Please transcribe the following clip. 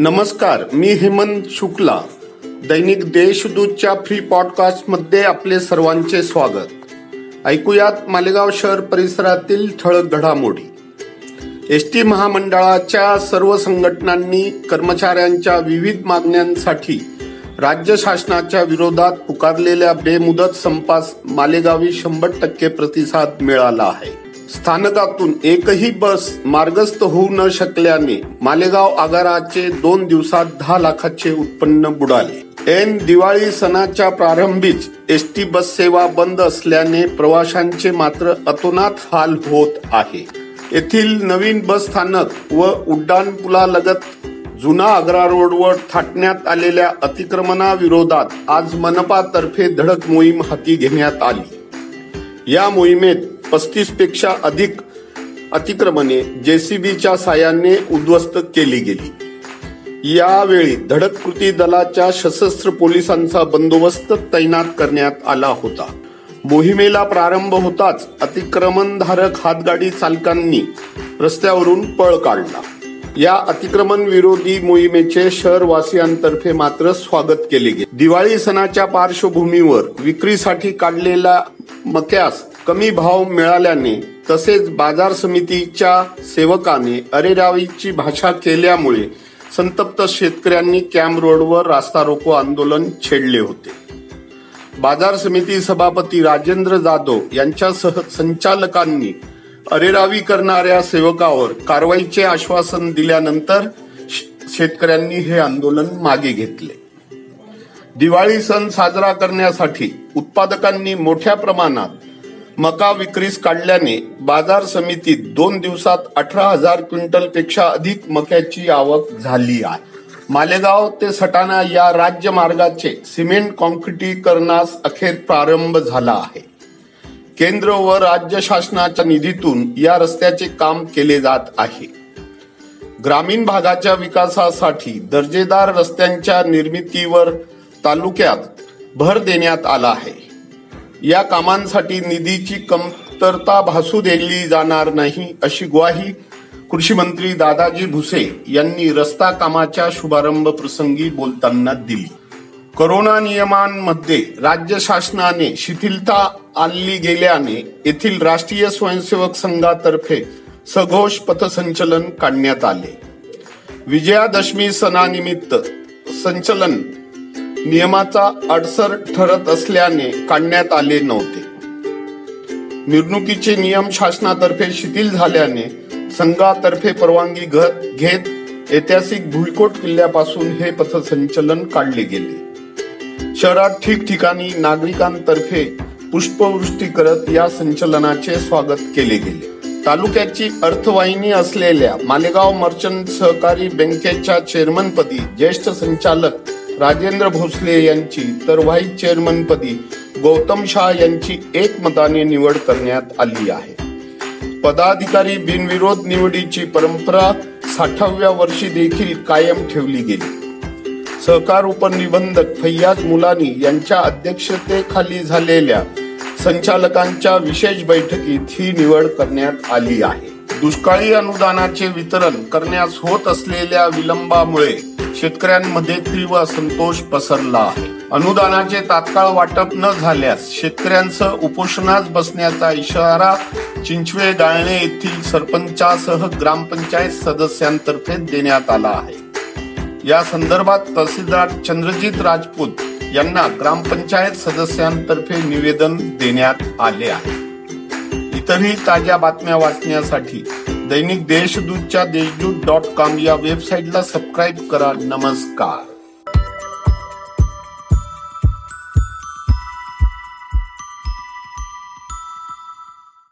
नमस्कार मी हेमंत शुक्ला. दैनिक देशदूतच्या फ्री पॉडकास्टमध्ये आपले सर्वांचे स्वागत. ऐकूयात मालेगाव शहर परिसरातील ठळक घडामोडी. एस टी महामंडळाच्या सर्व संघटनांनी कर्मचाऱ्यांच्या विविध मागण्यांसाठी राज्य शासनाच्या विरोधात पुकारलेल्या बेमुदत संपास मालेगावी शंभर टक्के प्रतिसाद मिळाला आहे. स्थानकातून एकही बस मार्गस्थ होऊ न शकल्याने मालेगाव आगाराचे दोन दिवसात दहा लाखाचे उत्पन्न बुडाले. ऐन दिवाळी सणाच्या प्रारंभीच एस टी बस सेवा बंद असल्याने प्रवाशांचे मात्र अतोनात हाल होत आहे. येथील नवीन बस स्थानक व उड्डाणपुलालगत जुना आग्रा रोडवर थाटण्यात आलेल्या अतिक्रमणाविरोधात आज मनपातर्फे धडक मोहीम हाती घेण्यात आली. या मोहिमेत पस्तीसपेक्षा अधिक अतिक्रमणे जेसीबीच्या साह्याने उद्ध्वस्त केली गेली. यावेळी धडक कृती दलाच्या सशस्त्र पोलिसांचा बंदोबस्त तैनात करण्यात आला होता. मोहिमेला प्रारंभ होताच अतिक्रमणधारक हातगाडी चालकांनी रस्त्यावरून पळ काढला. या अतिक्रमण विरोधी मोहिमेचे शहरवासियांतर्फे मात्र स्वागत केले गेले. दिवाळी सणाच्या पार्श्वभूमीवर विक्रीसाठी काढलेल्या मक्यास कमी भाव मिळाल्याने तसेच बाजार समितीच्या सेवकाने अरेरावीची भाषा केल्यामुळे संतप्त शेतकऱ्यांनी कॅम्प रोडवर रास्ता रोको आंदोलन छेडले होते. बाजार समिती सभापती राजेंद्र जाधव यांच्यासह संचालकांनी अरेरावी करणाऱ्या सेवकावर कारवाईचे आश्वासन दिल्यानंतर शेतकऱ्यांनी हे आंदोलन मागे घेतले. दिवाळी सण साजरा करण्यासाठी उत्पादकांनी मोठ्या प्रमाणात मका विक्रीस काढल्याने बाजार समितीत दोन दिवसात अठरा हजार क्विंटलपेक्षा अधिक मक्याची आवक झाली आहे. मालेगाव ते सटाणा या राज्य मार्गाचे सिमेंट कॉन्क्रिटीकरणास अखेर प्रारंभ झाला आहे. केंद्र व राज्य शासनाच्या निधीतून या रस्त्याचे काम केले जात आहे. ग्रामीण भागाच्या विकासासाठी दर्जेदार रस्त्यांच्या निर्मितीवर तालुक्यात भर देण्यात आला आहे. या कामांसाठी निधीची कमतरता भासू दिली जाणार नाही अशी ग्वाही कृषी मंत्री दादाजी भुसे यांनी रस्ता कामाच्या शुभारंभ प्रसंगी बोलताना दिली. करोना नियमांमध्ये राज्य शासनाने शिथिलता आणली गेल्याने येथील राष्ट्रीय स्वयंसेवक संघातर्फे सघोष पथसंचलन काढण्यात आले. विजयादशमी सणानिमित्त संचलन नियमाचा अडसर ठरत असल्याने काढण्यात आले नव्हते. मिरवणुकीचे नियम शासनातर्फे शिथिल झाल्याने संघातर्फे परवानगी घेत ऐतिहासिक भुईकोट किल्ल्यापासून हे पथसंचलन काढले गेले. शहरात ठिकठिकाणी नागरिकांतर्फे पुष्पवृष्टी करत या संचलनाचे स्वागत केले गेले. तालुक्याची अर्थवाहिनी असलेल्या मालेगाव मर्चंट सहकारी बँकेच्या चेअरमनपदी ज्येष्ठ संचालक राजेंद्र भोसले यांची तर व्हाईस चेअरमनपदी गौतम शाह यांची एकमताने निवड करण्यात आली आहे. पदाधिकारी बिनविरोध निवडीची परंपरा साठाव्या वर्षी देखील कायम ठेवली गेली. सहकार उपनिबंधक फैयाज मुलानी यांच्या अध्यक्षतेखाली झालेल्या संचालकांच्या विशेष बैठकीत ही निवड करण्यात आली आहे. दुष्काळी अनुदानाचे वितरण करण्यास होत असलेल्या विलंबामुळे शेतकऱ्यांमध्ये तीव्र असंतोष पसरला आहे. अनुदानाचे तात्काळ वाटप न झाल्यास शेतकऱ्यांसह उपोषणास बसण्याचा इशारा चिंचवे डाळणे येथील सरपंचासह ग्रामपंचायत सदस्यांतर्फे देण्यात आला आहे. या संदर्भात तहसीलदार चंद्रजित राजपूत यांना ग्रामपंचायत सदस्यांतर्फे निवेदन देण्यात आले आहे. इतरही ताज्या बातम्या वाचण्यासाठी दैनिक देशदूतच्या देशदूत डॉट कॉम या वेबसाईटला सबस्क्राईब करा. नमस्कार.